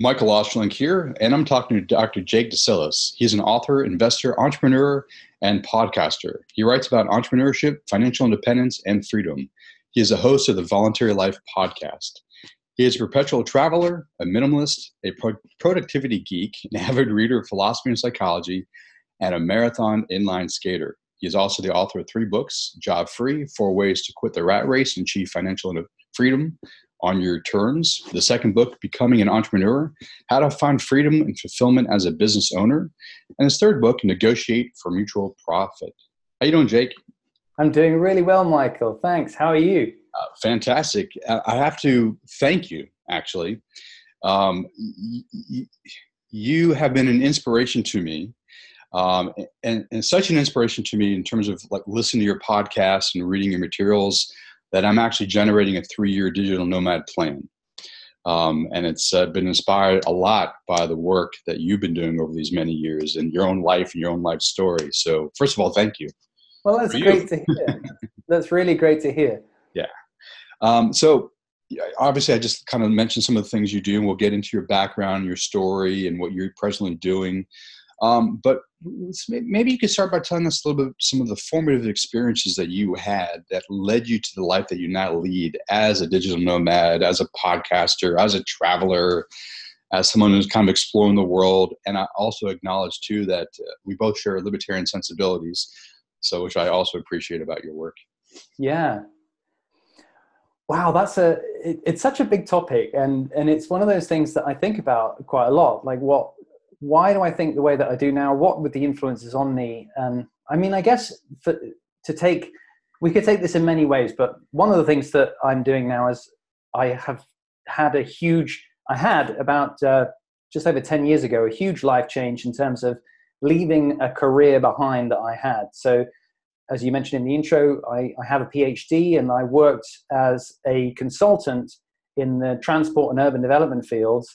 Michael Ostrolenk here, and I'm talking to Dr. Jake Desyllas. He's an author, investor, entrepreneur, and podcaster. He writes about entrepreneurship, financial independence, and freedom. He is a host of the Voluntary Life podcast. He is a perpetual traveler, a minimalist, a pro- productivity geek, an avid reader of philosophy and psychology, and a marathon inline skater. He is also the author of three books Job Free, Four Ways to Quit the Rat Race and Achieve Financial Freedom, on your terms. The second book, Becoming an Entrepreneur, How to Find Freedom and Fulfillment as a Business Owner. And his third book, Negotiate for Mutual Profit. How you doing, Jake? I'm doing really well, Michael. Thanks. How are you? Uh, fantastic. I have to thank you, actually. Um, you have been an inspiration to me um, and, and, such an inspiration to me in terms of like listening to your podcast and reading your materials that I'm actually generating a three-year digital nomad plan. Um, and it's uh, been inspired a lot by the work that you've been doing over these many years and your own life and your own life story. So, first of all, thank you. Well, that's great to hear. that's really great to hear. Yeah. Um, so, obviously, I just kind of mentioned some of the things you do, and we'll get into your background, your story, and what you're presently doing. Um, but maybe you could start by telling us a little bit some of the formative experiences that you had that led you to the life that you now lead as a digital nomad, as a podcaster, as a traveler, as someone who's kind of exploring the world. And I also acknowledge too that uh, we both share libertarian sensibilities, so which I also appreciate about your work. Yeah. Wow, that's a it, it's such a big topic, and and it's one of those things that I think about quite a lot. Like, what why do I think the way that I do now? What were the influences on me? And I mean, I guess for, to take, we could take this in many ways, but one of the things that I'm doing now is I have had a huge, I had about uh, just over 10 years ago, a huge life change in terms of leaving a career behind that I had. So, as you mentioned in the intro, I, I have a PhD and I worked as a consultant in the transport and urban development fields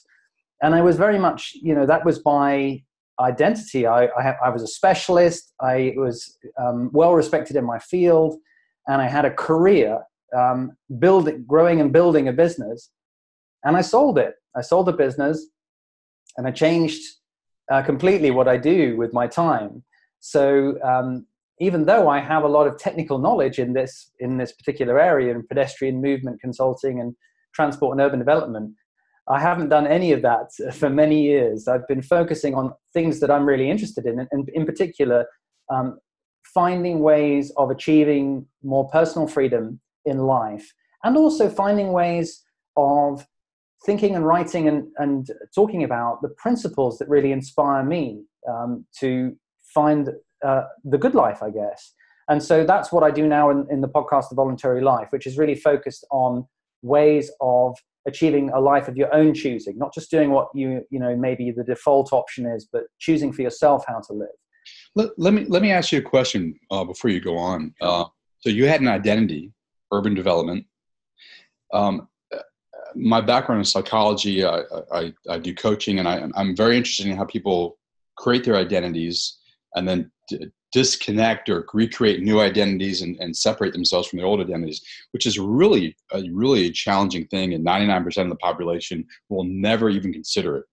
and I was very much, you know, that was my identity. I, I, I was a specialist. I was um, well respected in my field, and I had a career um, building, growing, and building a business. And I sold it. I sold the business, and I changed uh, completely what I do with my time. So um, even though I have a lot of technical knowledge in this in this particular area in pedestrian movement consulting and transport and urban development, I haven't done any of that for many years. I've been focusing on things that I'm really interested in, and in particular, um, finding ways of achieving more personal freedom in life, and also finding ways of thinking and writing and, and talking about the principles that really inspire me um, to find uh, the good life, I guess. And so that's what I do now in, in the podcast, The Voluntary Life, which is really focused on ways of achieving a life of your own choosing, not just doing what you, you know, maybe the default option is, but choosing for yourself how to live. Let, let me, let me ask you a question uh, before you go on. Uh, so you had an identity, urban development. Um, my background in psychology, I, I, I do coaching, and I, I'm very interested in how people create their identities and then d- disconnect or recreate new identities and, and separate themselves from their old identities, which is really a really challenging thing. And 99% of the population will never even consider it.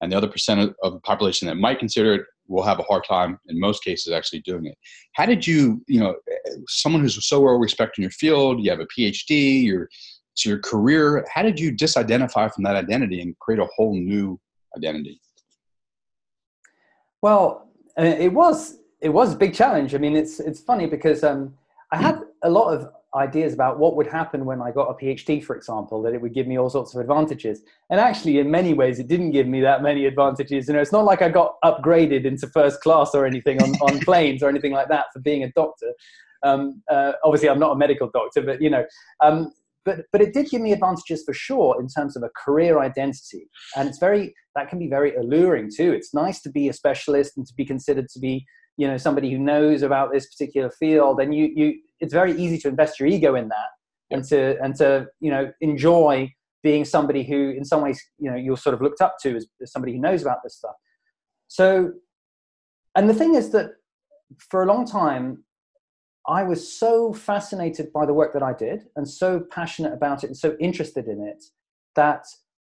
And the other percent of, of the population that might consider it will have a hard time in most cases actually doing it. How did you, you know, someone who's so well respected in your field, you have a PhD, your so your career, how did you disidentify from that identity and create a whole new identity? Well, uh, it was it was a big challenge. I mean, it's it's funny because um, I had a lot of ideas about what would happen when I got a PhD, for example, that it would give me all sorts of advantages. And actually, in many ways, it didn't give me that many advantages. You know, it's not like I got upgraded into first class or anything on, on planes or anything like that for being a doctor. Um, uh, obviously, I'm not a medical doctor, but you know, um, but but it did give me advantages for sure in terms of a career identity, and it's very that can be very alluring too. It's nice to be a specialist and to be considered to be you know somebody who knows about this particular field and you you it's very easy to invest your ego in that and to and to you know enjoy being somebody who in some ways you know you're sort of looked up to as, as somebody who knows about this stuff. So and the thing is that for a long time i was so fascinated by the work that i did and so passionate about it and so interested in it that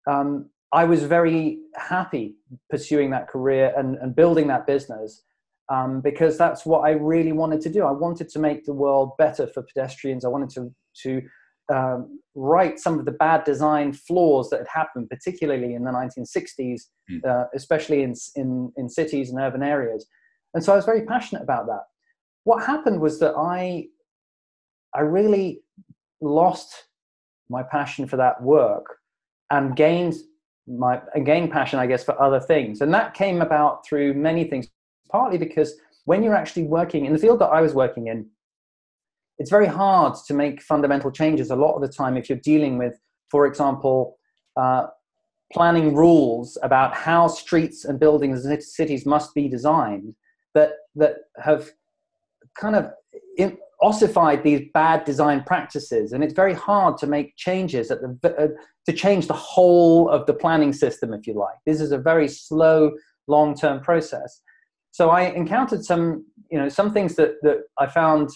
um, I was very happy pursuing that career and, and building that business um, because that's what I really wanted to do. I wanted to make the world better for pedestrians. I wanted to to um, right some of the bad design flaws that had happened, particularly in the 1960s, mm. uh, especially in, in in cities and urban areas. And so I was very passionate about that. What happened was that I I really lost my passion for that work and gained my and gained passion, I guess, for other things. And that came about through many things, partly because when you're actually working in the field that I was working in, it's very hard to make fundamental changes a lot of the time if you're dealing with, for example, uh, planning rules about how streets and buildings and cities must be designed that that have kind of ossified these bad design practices. And it's very hard to make changes at the uh, to change the whole of the planning system if you like. This is a very slow long term process so i encountered some you know some things that that i found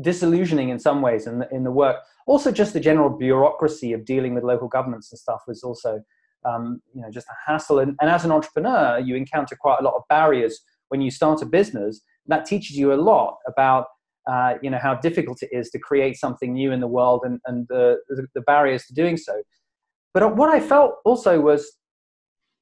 disillusioning in some ways in the, in the work. Also just the general bureaucracy of dealing with local governments and stuff was also um, you know just a hassle. And, and as an entrepreneur you encounter quite a lot of barriers when you start a business. That teaches you a lot about uh, you know how difficult it is to create something new in the world and, and the, the, the barriers to doing so. But what i felt also was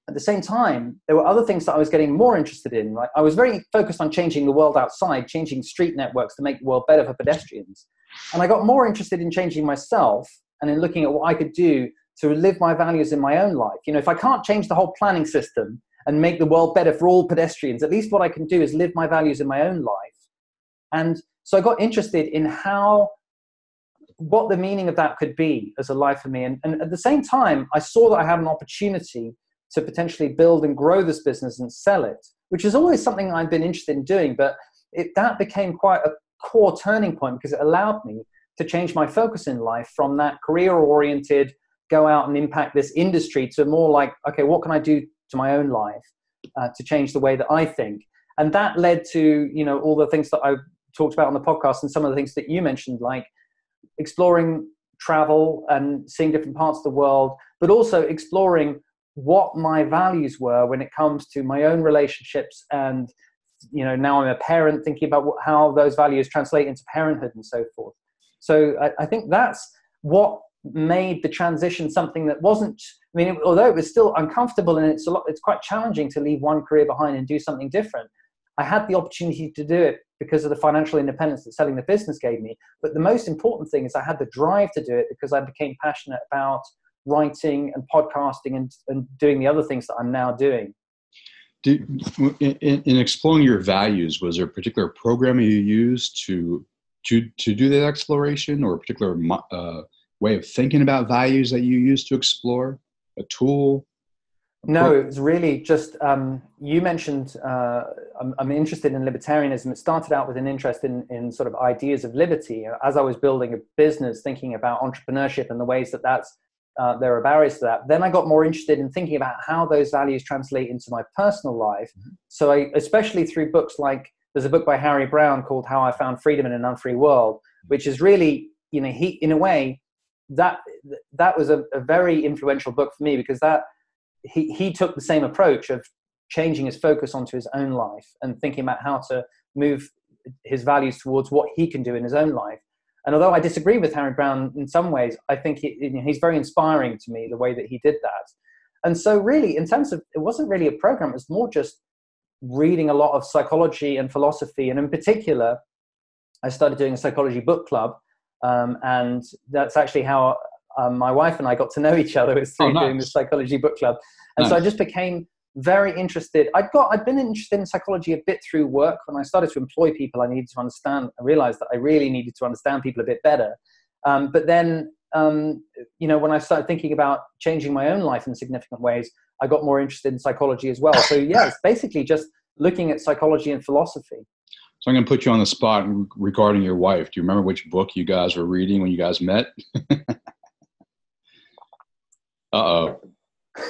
at the same time there were other things that i was getting more interested in like i was very focused on changing the world outside changing street networks to make the world better for pedestrians. And i got more interested in changing myself and in looking at what i could do to live my values in my own life. You know if i can't change the whole planning system and make the world better for all pedestrians at least what i can do is live my values in my own life. And so I got interested in how, what the meaning of that could be as a life for me. And, and at the same time, I saw that I had an opportunity to potentially build and grow this business and sell it, which is always something I've been interested in doing. But it, that became quite a core turning point because it allowed me to change my focus in life from that career oriented, go out and impact this industry to more like, okay, what can I do to my own life uh, to change the way that I think? And that led to, you know, all the things that I talked about on the podcast and some of the things that you mentioned, like exploring travel and seeing different parts of the world, but also exploring what my values were when it comes to my own relationships and you know now i'm a parent thinking about what, how those values translate into parenthood and so forth so I, I, think that's what made the transition something that wasn't i mean it, although it was still uncomfortable and it's a lot it's quite challenging to leave one career behind and do something different i had the opportunity to do it because of the financial independence that selling the business gave me. But the most important thing is I had the drive to do it because I became passionate about writing and podcasting and, and doing the other things that I'm now doing. Did, in, in, exploring your values, was there a particular program you used to to to do that exploration, or a particular uh, way of thinking about values that you used to explore? A tool? No, it was really just um, you mentioned. Uh, I'm, I'm, interested in libertarianism. It started out with an interest in in sort of ideas of liberty. As I was building a business, thinking about entrepreneurship and the ways that that's uh, there are barriers to that. Then I got more interested in thinking about how those values translate into my personal life. Mm-hmm. So I, especially through books like there's a book by Harry Browne called How I Found Freedom in an Unfree World, which is really you know he in a way that that was a, a very influential book for me because that he, he took the same approach of changing his focus onto his own life and thinking about how to move his values towards what he can do in his own life. And although I disagree with Harry Browne in some ways, I think he, you know, he's very inspiring to me the way that he did that. And so, really, in terms of it wasn't really a program; it was more just reading a lot of psychology and philosophy. And in particular, I started doing a psychology book club, um, and that's actually how um, my wife and I got to know each other was through oh, nice. doing the psychology book club, and nice. so I just became very interested. I'd got I'd been interested in psychology a bit through work. When I started to employ people, I needed to understand. I realized that I really needed to understand people a bit better. Um, but then, um, you know, when I started thinking about changing my own life in significant ways, I got more interested in psychology as well. So yeah, it's basically just looking at psychology and philosophy. So I'm going to put you on the spot regarding your wife. Do you remember which book you guys were reading when you guys met? Uh oh.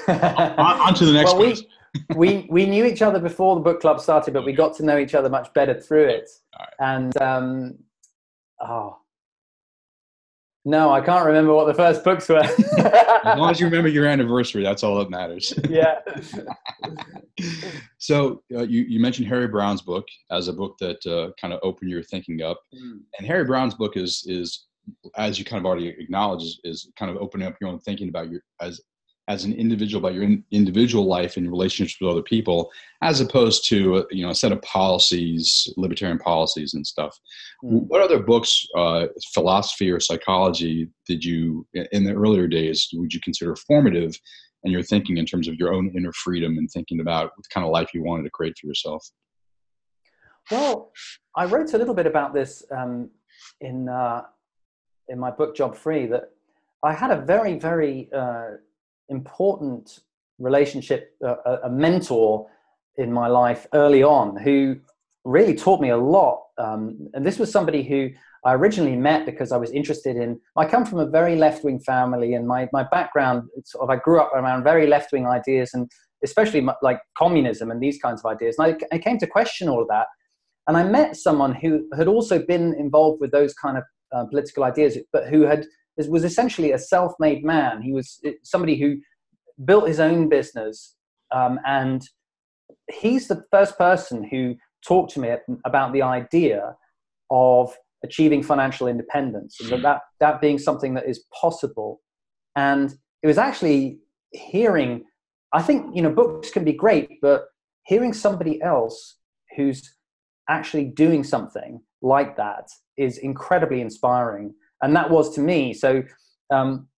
On, to the next well, we, we we knew each other before the book club started, but we got to know each other much better through it. Right. And um, oh, No, I can't remember what the first books were. as long as you remember your anniversary, that's all that matters. yeah. so uh, you, you mentioned Harry Browne's book as a book that uh, kind of opened your thinking up, mm. and Harry Browne's book is is as you kind of already acknowledged is, is kind of opening up your own thinking about your as as an individual about your in, individual life and relationships with other people as opposed to uh, you know a set of policies libertarian policies and stuff mm. what other books uh, philosophy or psychology did you in the earlier days would you consider formative in your thinking in terms of your own inner freedom and thinking about the kind of life you wanted to create for yourself well i wrote a little bit about this um, in uh, in my book job free that i had a very very uh, important relationship, uh, a mentor in my life early on who really taught me a lot. Um, and this was somebody who I originally met because I was interested in. I come from a very left wing family, and my, my background, sort of, I grew up around very left wing ideas, and especially like communism and these kinds of ideas. And I, I came to question all of that. And I met someone who had also been involved with those kind of uh, political ideas, but who had was essentially a self-made man. He was somebody who built his own business, um, and he's the first person who talked to me about the idea of achieving financial independence, and that that being something that is possible. And it was actually hearing. I think you know books can be great, but hearing somebody else who's actually doing something like that is incredibly inspiring and that was to me. So um,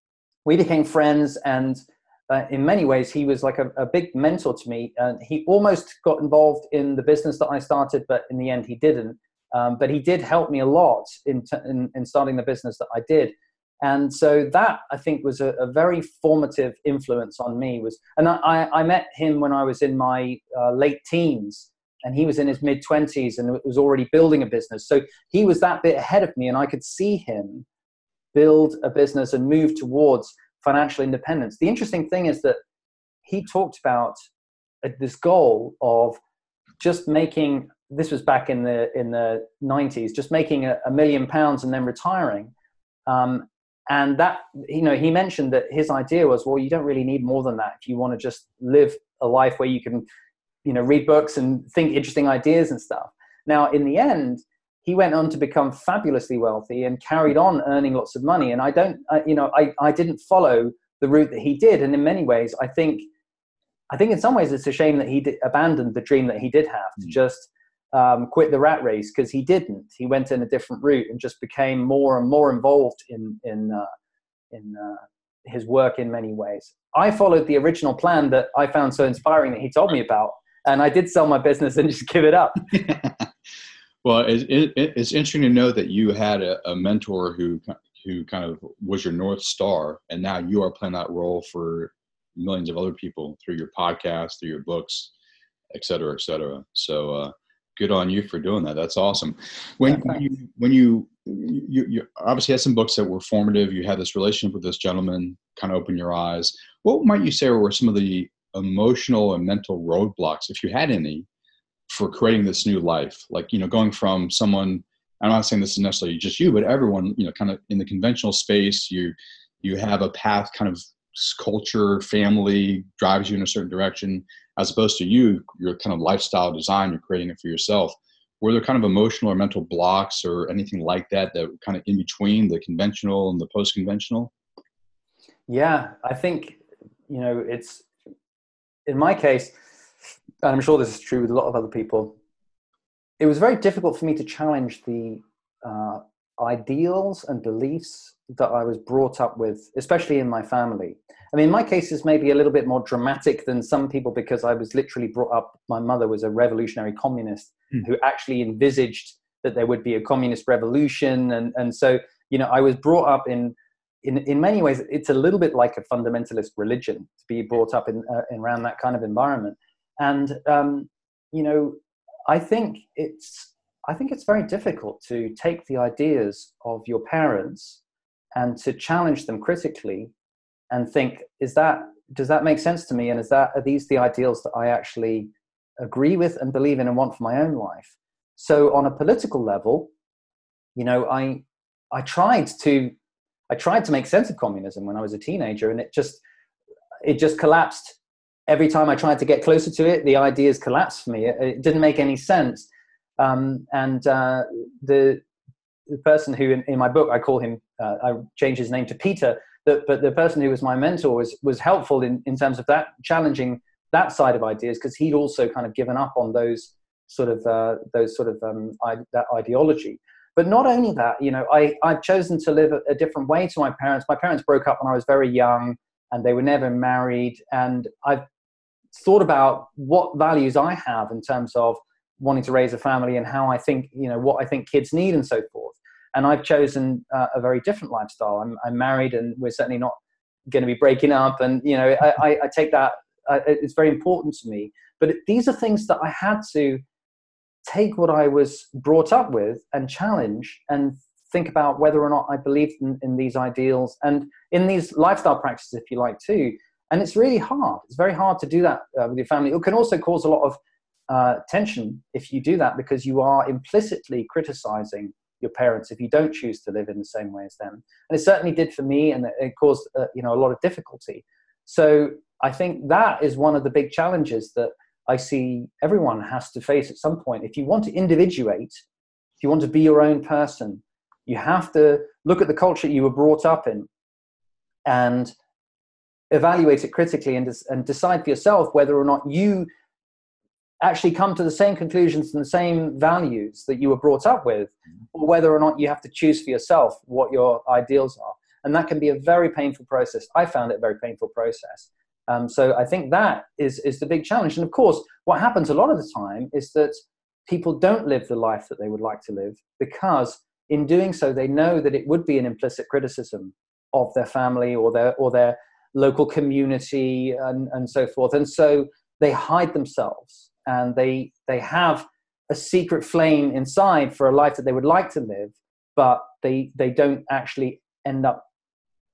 we became friends, and uh, in many ways, he was like a, a, big mentor to me. He almost got involved in the business that I started, but in the end, he didn't. Um, but he did help me a lot in, t- in, in starting the business that I did and so that i think was a, a, very formative influence on me was and i, I met him when i was in my uh, late teens and he was in his mid 20s and was already building a business so he was that bit ahead of me and i could see him build a business and move towards financial independence. The interesting thing is that he talked about uh, this goal of just making this was back in the in the 90s just making a, a million pounds and then retiring um, and that you know he mentioned that his idea was well you don't really need more than that if you want to just live a life where you can you know read books and think interesting ideas and stuff now in the end he went on to become fabulously wealthy and carried on earning lots of money. And I don't, uh, you know, I, I didn't follow the route that he did. And in many ways, I think, I think in some ways it's a shame that he did, abandoned the dream that he did have to mm. just um, quit the rat race because he didn't. He went in a different route and just became more and more involved in in uh, in uh, his work in many ways. I followed the original plan that I found so inspiring that he told me about, and I did sell my business and just give it up. Well, it, it, it's interesting to know that you had a, a, mentor who who kind of was your north star, and now you are playing that role for millions of other people through your podcast, through your books, et cetera, et cetera. So, uh, good on you for doing that. That's awesome. When, when you when you, you you obviously had some books that were formative. You had this relationship with this gentleman, kind of opened your eyes. What might you say were some of the emotional and mental roadblocks, if you had any, for creating this new life. Like you know going from someone i'm not saying this is necessarily just you but everyone you know kind of in the conventional space you you have a path kind of culture family drives you in a certain direction as opposed to you your kind of lifestyle design you're creating it for yourself. Were there kind of emotional or mental blocks or anything like that that were kind of in between the conventional and the post-conventional? Yeah i think you know it's in my case and I'm sure this is true with a lot of other people, it was very difficult for me to challenge the uh, ideals and beliefs that I was brought up with, especially in my family. I mean, my case is maybe a little bit more dramatic than some people because I was literally brought up, my mother was a revolutionary communist mm. who actually envisaged that there would be a communist revolution. And, and so, you know, I was brought up in, in, in many ways, it's a little bit like a fundamentalist religion to be brought up in, uh, in around that kind of environment and um, you know i think it's i think it's very difficult to take the ideas of your parents and to challenge them critically and think is that does that make sense to me? And is that are these the ideals that i actually agree with and believe in and want for my own life? So on a political level you know i i tried to i tried to make sense of communism when I was a teenager, and it just it just collapsed every time I tried to get closer to it. The ideas collapsed for me. It, it didn't make any sense. Um, and uh, the the person who in, in, my book I call him uh, I changed his name to Peter. The, but the person who was my mentor was was helpful in, in terms of that challenging that side of ideas because he'd also kind of given up on those sort of uh, those sort of um, I, that ideology. But not only that, you know, I, I've chosen to live a, a, different way to my parents. My parents broke up when I was very young and they were never married. And I've thought about what values I have in terms of wanting to raise a family and how I think, you know, what I think kids need and so forth. And I've chosen uh, a very different lifestyle. I'm, I'm married and we're certainly not going to be breaking up. And, you know, I, I, I take that, it's very important to me. But these are things that I had to take what I was brought up with and challenge and think about whether or not I believed in, in, these ideals and in these lifestyle practices, if you like, too. And it's really hard. It's very hard to do that uh, with your family. It can also cause a lot of uh, tension if you do that because you are implicitly criticizing your parents if you don't choose to live in the same way as them. And it certainly did for me, and it caused uh, you know a lot of difficulty. So I think that is one of the big challenges that I see everyone has to face at some point. If you want to individuate, if you want to be your own person, you have to look at the culture you were brought up in and evaluate it critically and, and decide for yourself whether or not you actually come to the same conclusions and the same values that you were brought up with, or whether or not you have to choose for yourself what your ideals are. And that can be a very painful process. I found it a very painful process. Um, so I think that is, is the big challenge. And of course, what happens a lot of the time is that people don't live the life that they would like to live because in doing so, they know that it would be an implicit criticism of their family or their, or their local community and, and so forth. And so they hide themselves and they, they have a secret flame inside for a life that they would like to live, but they, they don't actually end up,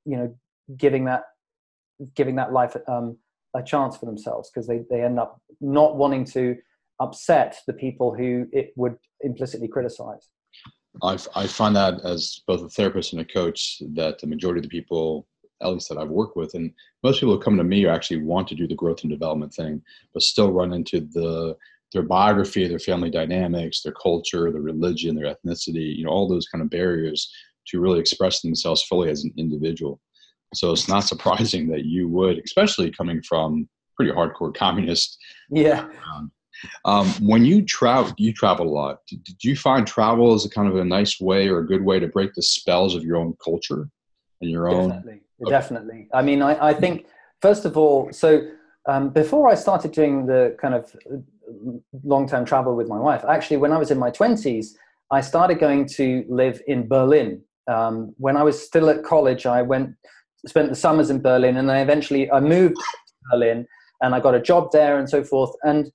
you know, giving that giving that life um, a chance for themselves because they, they end up not wanting to upset the people who it would implicitly criticize. I, I find that as both a therapist and a coach that the majority of the people at least that I've worked with and most people who come to me actually want to do the growth and development thing but still run into the their biography their family dynamics their culture their religion their ethnicity you know all those kind of barriers to really express themselves fully as an individual so it's not surprising that you would, especially coming from pretty hardcore communist. Yeah. Um, when you travel, you travel a lot. Did, did you find travel as a kind of a nice way or a good way to break the spells of your own culture and your own? Definitely, okay. definitely. I mean, I, I think first of all, so um, before I started doing the kind of long-term travel with my wife, actually, when I was in my twenties, I started going to live in Berlin. Um, when I was still at college, I went spent the summers in Berlin, and I eventually I moved to Berlin, and I got a job there, and so forth. And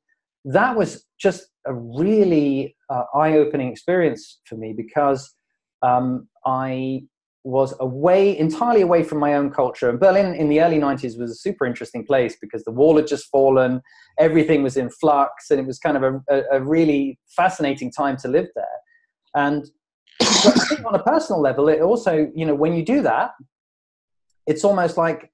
that was just a really uh, eye-opening experience for me because um, I was away entirely away from my own culture. And Berlin in the early 90s was a super interesting place because the wall had just fallen, everything was in flux, and it was kind of a, a, a really fascinating time to live there. And on a personal level, it also, you know, when you do that, it's almost like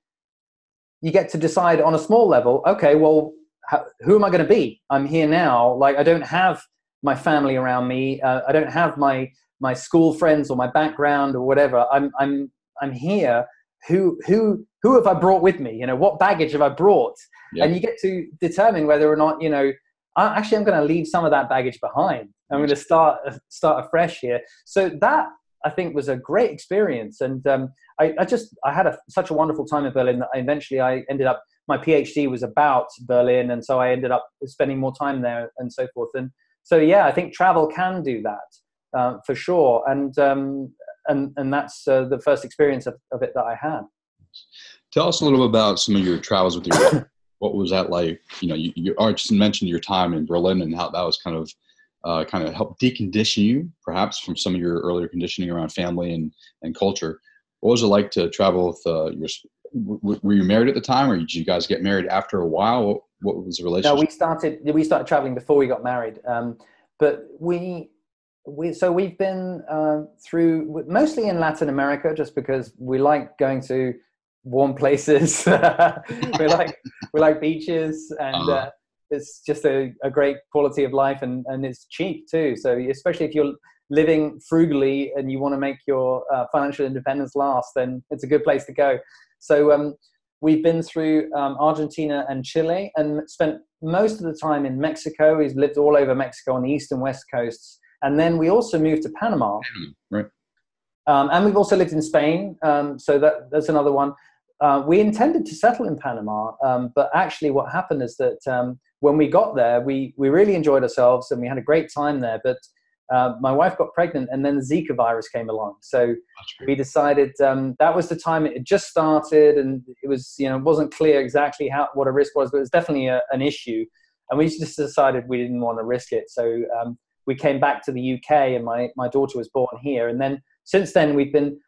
you get to decide on a small level okay well how, who am i going to be i'm here now like i don't have my family around me. Uh, i don't have my my school friends or my background or whatever. I'm i'm i'm here. Who who who have i brought with me? You know what baggage have i brought? Yep. and you get to determine whether or not you know I, actually i'm going to leave some of that baggage behind. I'm going to start start afresh here. So that I think was a great experience. And um, I, I, just I had a, such a wonderful time in Berlin that eventually I ended up my PhD was about Berlin, and so I ended up spending more time there and so forth. And so yeah, I think travel can do that uh, for sure. And um, and and that's uh, the first experience of, of it that I had. Tell us a little bit about some of your travels with your. what was that like? You know, you, you just mentioned your time in Berlin and how that was kind of uh, kind of help decondition you, perhaps from some of your earlier conditioning around family and, and culture. What was it like to travel with uh, your? Were you married at the time, or did you guys get married after a while? What, was the relationship? No, we started we started traveling before we got married. Um, but we we, so we've been uh, through mostly in Latin America, just because we like going to warm places. we like we like beaches, and uh-huh. uh, it's just a, a, great quality of life, and, and it's cheap too. So especially if you're living frugally and you want to make your uh, financial independence last, then it's a good place to go. So um, we've been through um, Argentina and Chile, and spent most of the time in Mexico. We've lived all over Mexico on the east and west coasts, and then we also moved to Panama. Right. Um, and we've also lived in Spain, um, so that that's another one. Uh, we intended to settle in Panama, um, but actually, what happened is that um, when we got there, we we really enjoyed ourselves and we had a great time there. But uh, my wife got pregnant, and then the Zika virus came along. So we decided um, that was the time it had just started, and it was you know it wasn't clear exactly how what a risk was, but it was definitely a, an issue. And we just decided we didn't want to risk it. So um, we came back to the UK, and my my daughter was born here. And then since then, we've been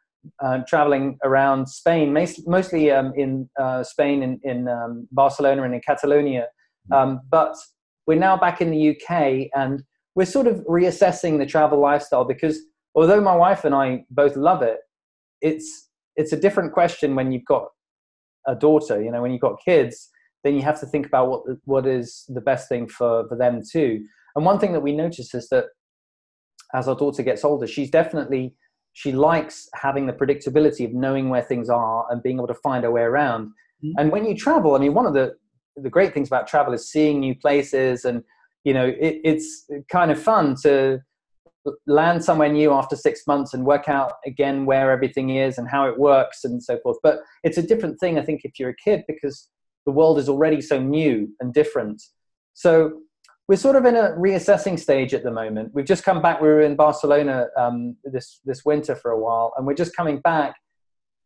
uh, traveling around Spain, mostly um, in uh, Spain, in, in um, Barcelona and in Catalonia. Mm. Um, but we're now back in the UK and we're sort of reassessing the travel lifestyle because although my wife and I both love it, it's it's a different question when you've got a daughter. You know, when you've got kids, then you have to think about what what is the best thing for for them too. And one thing that we notice is that as our daughter gets older, she's definitely she likes having the predictability of knowing where things are and being able to find her way around. Mm-hmm. And when you travel, I mean, one of the the great things about travel is seeing new places and you know it, it's kind of fun to land somewhere new after six months and work out again where everything is and how it works and so forth. But it's a different thing i think if you're a kid because the world is already so new and different. So we're sort of in a reassessing stage at the moment. We've just come back. We were in barcelona um, this this winter for a while and we're just coming back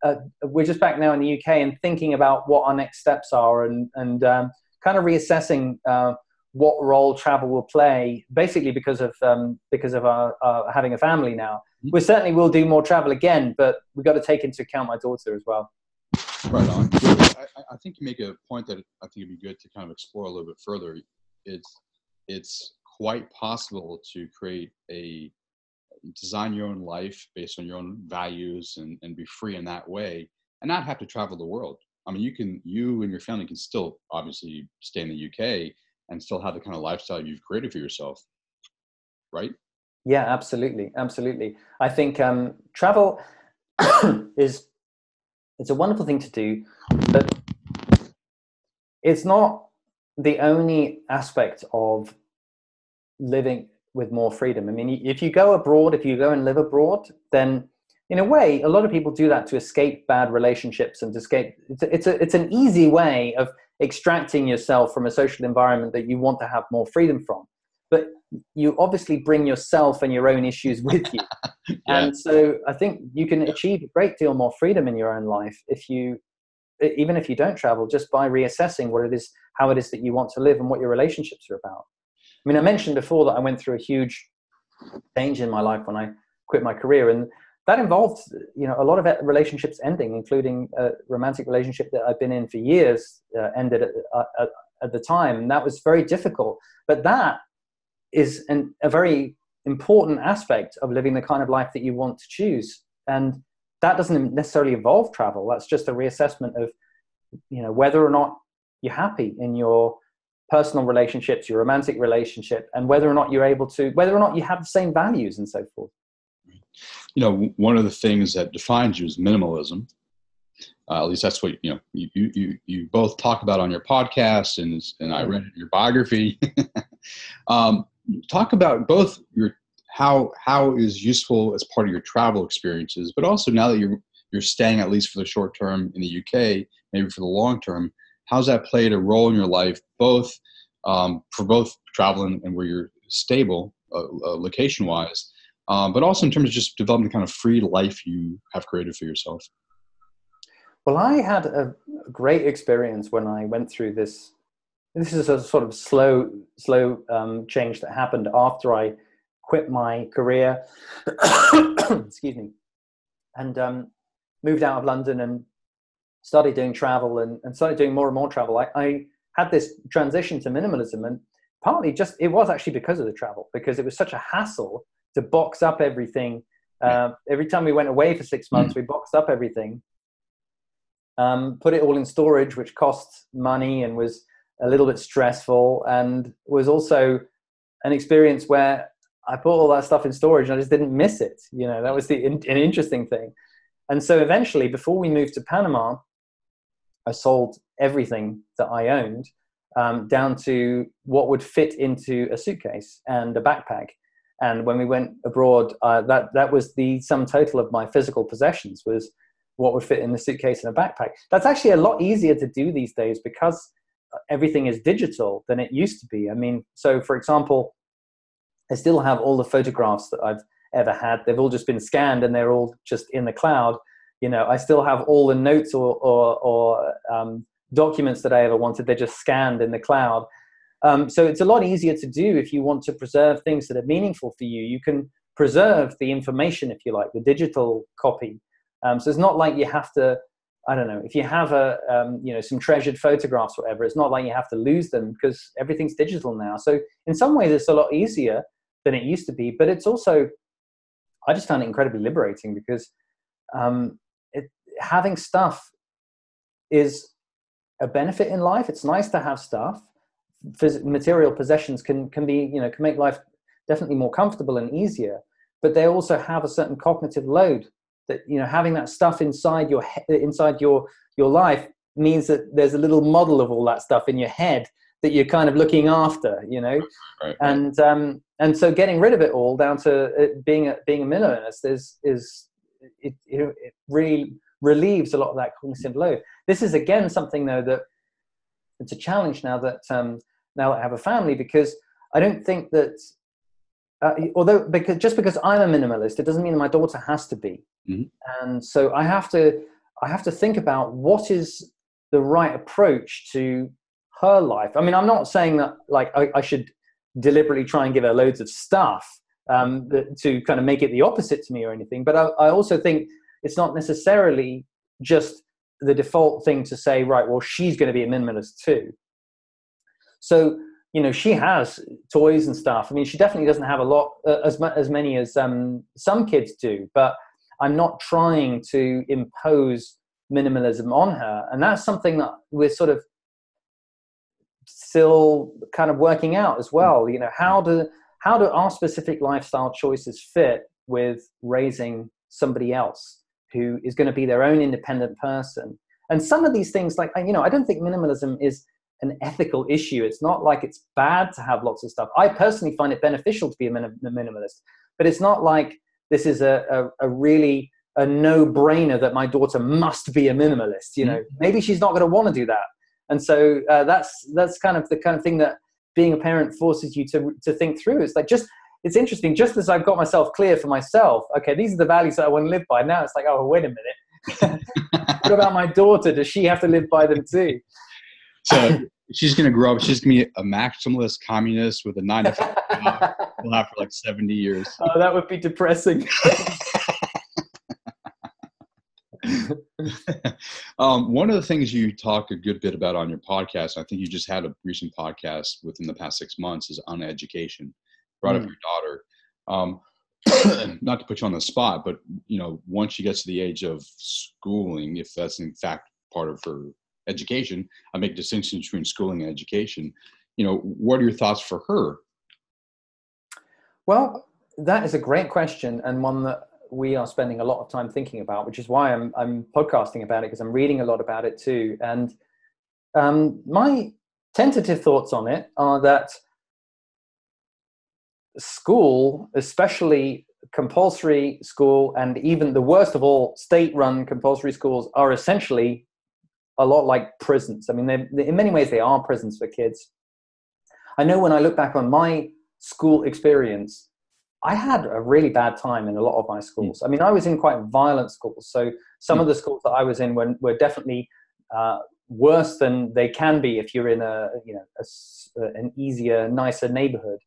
uh, we're just back now in the uk and thinking about what our next steps are and and um, kind of reassessing uh, what role travel will play, basically because of um, because of our, uh, having a family now. Mm-hmm. We certainly will do more travel again, but we've got to take into account my daughter as well. Right on. I, I think you make a point that I think it'd be good to kind of explore a little bit further. It's it's quite possible to create a design your own life based on your own values and, and be free in that way and not have to travel the world. I mean, you can, you and your family can still obviously stay in the UK and still have the kind of lifestyle you've created for yourself right? Yeah absolutely absolutely. I think um, travel is it's a wonderful thing to do but it's not the only aspect of living with more freedom. I mean if you go abroad if you go and live abroad then in a way a lot of people do that to escape bad relationships and to escape it's a, it's, a, it's an easy way of extracting yourself from a social environment that you want to have more freedom from. But you obviously bring yourself and your own issues with you. yeah. And so I think you can achieve a great deal more freedom in your own life if you, even if you don't travel, just by reassessing what it is, how it is that you want to live and what your relationships are about. I mean, I mentioned before that I went through a huge change in my life when I quit my career. And that involved you know a lot of relationships ending including a romantic relationship that i've been in for years uh, ended at, uh, at, at, the time. And that was very difficult. But that is an, a very important aspect of living the kind of life that you want to choose. And that doesn't necessarily involve travel. That's just a reassessment of you know whether or not you're happy in your personal relationships your romantic relationship and whether or not you're able to whether or not you have the same values and so forth you know, one of the things that defines you is minimalism. Uh, at least that's what you know. You, you you both talk about on your podcast, and and I read your biography. um, talk about both your how how is useful as part of your travel experiences, but also now that you're you're staying at least for the short term in the UK, maybe for the long term, how's that played a role in your life, both um, for both traveling and where you're stable, uh, uh, location wise, um, but also in terms of just developing the kind of free life you have created for yourself. Well, I had a great experience when I went through this. This is a sort of slow, slow um, change that happened after I quit my career. excuse me, and um, moved out of London and started doing travel and, and started doing more and more travel. I, I had this transition to minimalism, and partly just it was actually because of the travel because it was such a hassle to box up everything. Uh, every time we went away for six months, mm. we boxed up everything, um, put it all in storage, which cost money and was a little bit stressful, and was also an experience where I put all that stuff in storage and I just didn't miss it. You know, that was the an interesting thing. And so eventually, before we moved to Panama, I sold everything that I owned um, down to what would fit into a suitcase and a backpack. And when we went abroad, uh, that that was the sum total of my physical possessions was what would fit in the suitcase and a backpack. That's actually a lot easier to do these days because everything is digital than it used to be. I mean, so for example, I still have all the photographs that I've ever had. They've all just been scanned and they're all just in the cloud. You know, I still have all the notes or, or, or um, documents that I ever wanted. They're just scanned in the cloud. Um, so it's a lot easier to do if you want to preserve things that are meaningful for you. You can preserve the information, if you like, the digital copy. Um, so it's not like you have to, I don't know, if you have a, um, you know, some treasured photographs whatever, it's not like you have to lose them because everything's digital now. So in some ways, it's a lot easier than it used to be. But it's also, I just found it incredibly liberating because um, it, having stuff is a benefit in life. It's nice to have stuff. Phys- material possessions can can be you know can make life definitely more comfortable and easier, but they also have a certain cognitive load that you know having that stuff inside your he- inside your your life means that there's a little model of all that stuff in your head that you're kind of looking after, you know, right, and um, and so getting rid of it all down to being a being a minimalist is is it, it, it really relieves a lot of that cognitive load. This is again something though that it's a challenge now that um, now that I have a family because I don't think that uh, although because just because I'm a minimalist, it doesn't mean my daughter has to be. Mm-hmm. And so I have to I have to think about what is the right approach to her life. I mean, I'm not saying that like I, I should deliberately try and give her loads of stuff um, to kind of make it the opposite to me or anything. But I, I also think it's not necessarily just the default thing to say, right? Well, she's going to be a minimalist too. So you know, she has toys and stuff. I mean, she definitely doesn't have a lot uh, as as many as um, some kids do, but I'm not trying to impose minimalism on her, and that's something that we're sort of still kind of working out as well. You know, how do how do our specific lifestyle choices fit with raising somebody else who is going to be their own independent person? And some of these things, like you know, I don't think minimalism is an ethical issue. It's not like it's bad to have lots of stuff. I personally find it beneficial to be a, minim- a minimalist, but it's not like this is a, a, a really a no-brainer that my daughter must be a minimalist. You know, mm-hmm. maybe she's not going to want to do that and so uh, that's that's kind of the kind of thing that being a parent forces you to to think through it's like just it's interesting just as i've got myself clear for myself okay these are the values that i want to live by. Now it's like oh wait a minute. What about my daughter? Does she have to live by them too? So she's going to grow up she's going to be a maximalist communist with a nine to five job will have for like 70 years. Oh that would be depressing. Um, one of the things you talk a good bit about on your podcast, I think you just had a recent podcast within the past six months, is on education. Brought mm. up your daughter. Um, not to put you on the spot, but you know, once she gets to the age of schooling, if that's in fact part of her education, I make distinctions between schooling and education. You know, what are your thoughts for her? Well, that is a great question and one that we are spending a lot of time thinking about, which is why I'm, I'm podcasting about it because I'm reading a lot about it too. And um, my tentative thoughts on it are that school, especially compulsory school, and even the worst of all, state run compulsory schools, are essentially a lot like prisons. I mean, in many ways, they are prisons for kids. I know when I look back on my school experience, I had a really bad time in a lot of my schools. I mean, I was in quite violent schools. So some mm. of the schools that I was in were, were definitely uh, worse than they can be if you're in a, you know, a, an easier, nicer neighborhood.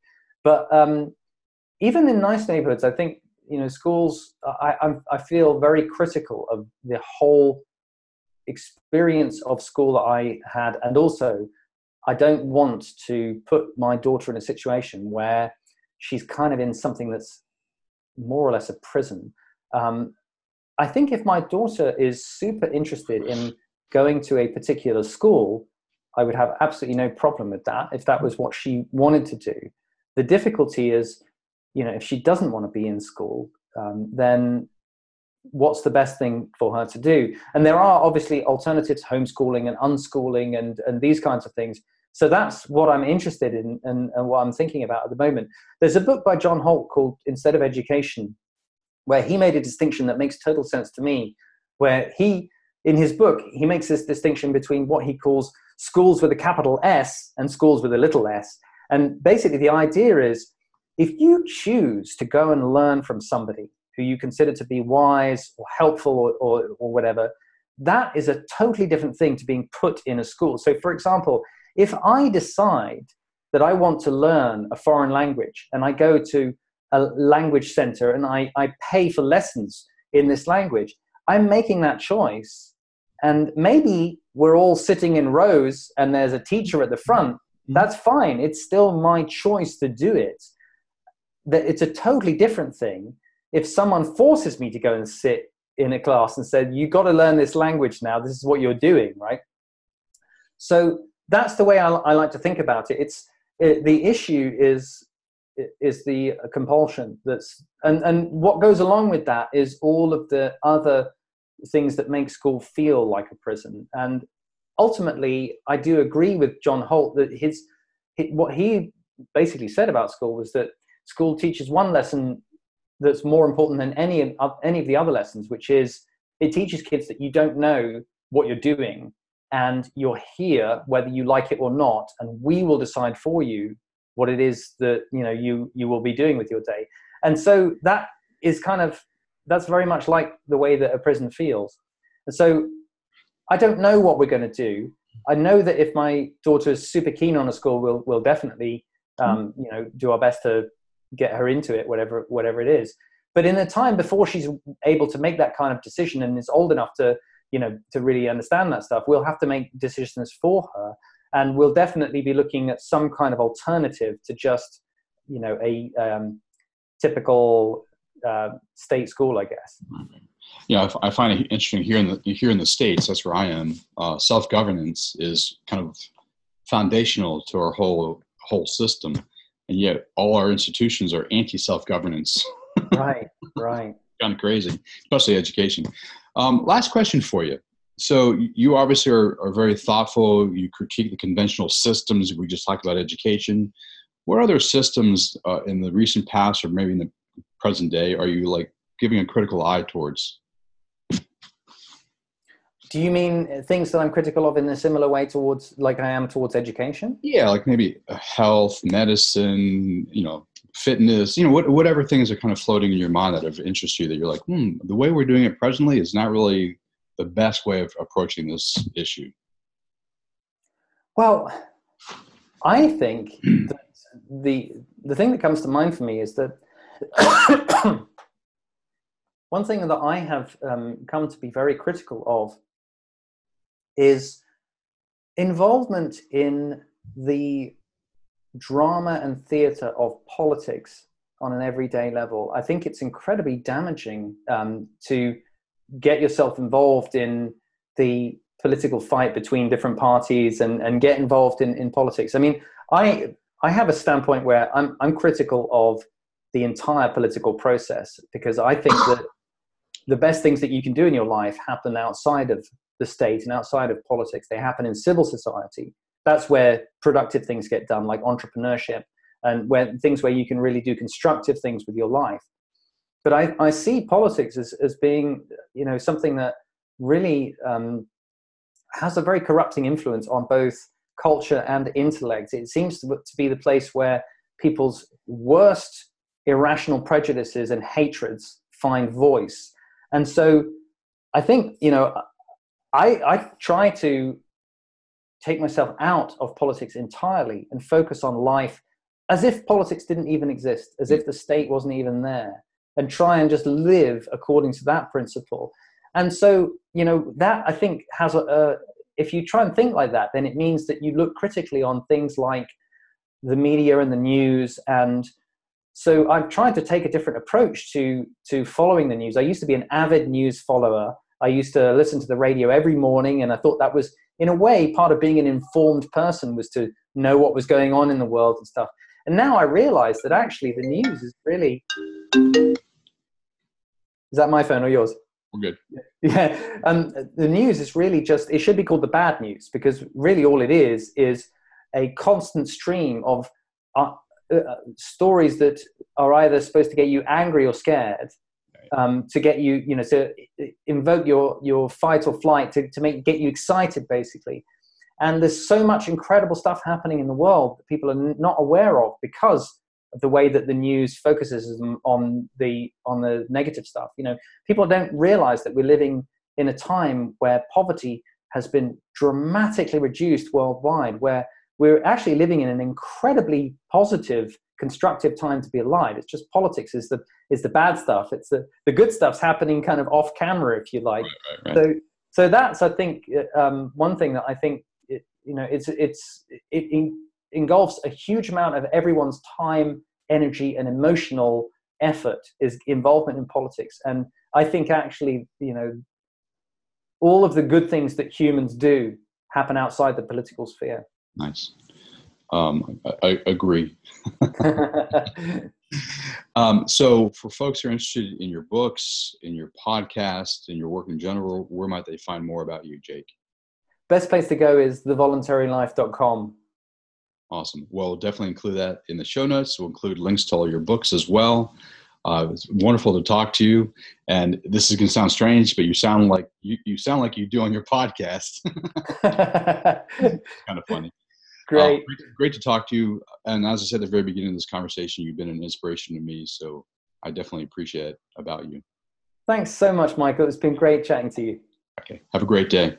But um, even in nice neighborhoods, I think, you know, schools, I, I, I feel very critical of the whole experience of school that I had. And also, I don't want to put my daughter in a situation where she's kind of in something that's more or less a prison. Um, I think if my daughter is super interested in going to a particular school, I would have absolutely no problem with that if that was what she wanted to do. The difficulty is, you know, if she doesn't want to be in school, um, then what's the best thing for her to do? And there are obviously alternatives, homeschooling and unschooling and, and these kinds of things. So that's what I'm interested in and, and what I'm thinking about at the moment. There's a book by John Holt called Instead of Education, where he made a distinction that makes total sense to me, where he, in his book, he makes this distinction between what he calls schools with a capital S and schools with a little s. And basically, the idea is if you choose to go and learn from somebody who you consider to be wise or helpful or, or, or whatever, that is a totally different thing to being put in a school. So, for example, if I decide that I want to learn a foreign language and I go to a language center and I, I pay for lessons in this language, I'm making that choice. And maybe we're all sitting in rows and there's a teacher at the front. That's fine. It's still my choice to do it. That it's a totally different thing if someone forces me to go and sit in a class and said, "You've got to learn this language now. This is what you're doing," right? So that's the way I, I like to think about it. It's it, the issue is is the compulsion that's and and what goes along with that is all of the other things that make school feel like a prison. And ultimately, I do agree with John Holt that his, his what he basically said about school was that school teaches one lesson that's more important than any of any of the other lessons, which is it teaches kids that you don't know what you're doing and you're here whether you like it or not and we will decide for you what it is that you know you you will be doing with your day and so that is kind of that's very much like the way that a prison feels. And so I don't know what we're going to do. I know that if my daughter is super keen on a school, we'll, we'll definitely, um, you know, do our best to get her into it, whatever, whatever it is. But in the time before she's able to make that kind of decision and is old enough to, you know, to really understand that stuff, we'll have to make decisions for her. And we'll definitely be looking at some kind of alternative to just, you know, a um, typical uh, state school, I guess. Yeah, I, find it interesting here in the here in the states. That's where I am. Uh, Self governance is kind of foundational to our whole whole system, and yet all our institutions are anti self governance. right, right. kind of crazy, especially education. Um, last question for you. So you obviously are, are very thoughtful. You critique the conventional systems. We just talked about education. What other systems uh, in the recent past, or maybe in the present day are you like giving a critical eye towards. Do you mean things that i'm critical of in a similar way towards like i am towards education? Yeah like maybe health medicine you know fitness you know what, whatever things are kind of floating in your mind that have interest you that you're like hmm the way we're doing it presently is not really the best way of approaching this issue. Well i think that the the thing that comes to mind for me is that One thing that I have um, come to be very critical of is involvement in the drama and theatre of politics on an everyday level. I think it's incredibly damaging um, to get yourself involved in the political fight between different parties and, and get involved in, in politics. I mean, I I have a standpoint where I'm I'm critical of the entire political process because I think that the best things that you can do in your life happen outside of the state and outside of politics. They happen in civil society. That's where productive things get done, like entrepreneurship, and where things where you can really do constructive things with your life. But I, I see politics as, as being, you know, something that really um, has a very corrupting influence on both culture and intellect. It seems to, to be the place where people's worst irrational prejudices and hatreds find voice. And so I think, you know, I, I try to take myself out of politics entirely and focus on life as if politics didn't even exist, as if the state wasn't even there, and try and just live according to that principle. And so, you know, that I think has a, a if you try and think like that, then it means that you look critically on things like the media and the news and so I've tried to take a different approach to to following the news. I used to be an avid news follower. I used to listen to the radio every morning, and I thought that was, in a way, part of being an informed person was to know what was going on in the world and stuff. And now I realize that actually the news is really. Is that my phone or yours? We're good. Yeah, um, the news is really just, it should be called the bad news because really all it is is a constant stream of uh, uh, stories that are either supposed to get you angry or scared. Um, to get you, you know, to invoke your your fight or flight, to, to make get you excited, basically. And there's so much incredible stuff happening in the world that people are not aware of because of the way that the news focuses on the on the negative stuff. You know, people don't realize that we're living in a time where poverty has been dramatically reduced worldwide, where we're actually living in an incredibly positive, constructive time to be alive. It's just politics is the is the bad stuff. It's the the good stuff's happening kind of off camera, if you like. Right, right, right. So so that's I think um, one thing that I think you know it's it's it engulfs a huge amount of everyone's time energy and emotional effort is involvement in politics and i think actually you know all of the good things that humans do happen outside the political sphere nice um, I, I, agree um, so for folks who are interested in your books in your podcast in your work in general where might they find more about you jake best place to go is thevoluntarylife.com. Awesome. Well, we'll definitely include that in the show notes. We'll include links to all your books as well. Uh, it's wonderful to talk to you. And this is going to sound strange, but you sound like you, you sound like you do on your podcast. kind of funny. Great. Uh, great. Great to talk to you. And as I said at the very beginning of this conversation, you've been an inspiration to me. So I definitely appreciate about you. Thanks so much, Michael. It's been great chatting to you. Okay. Have a great day.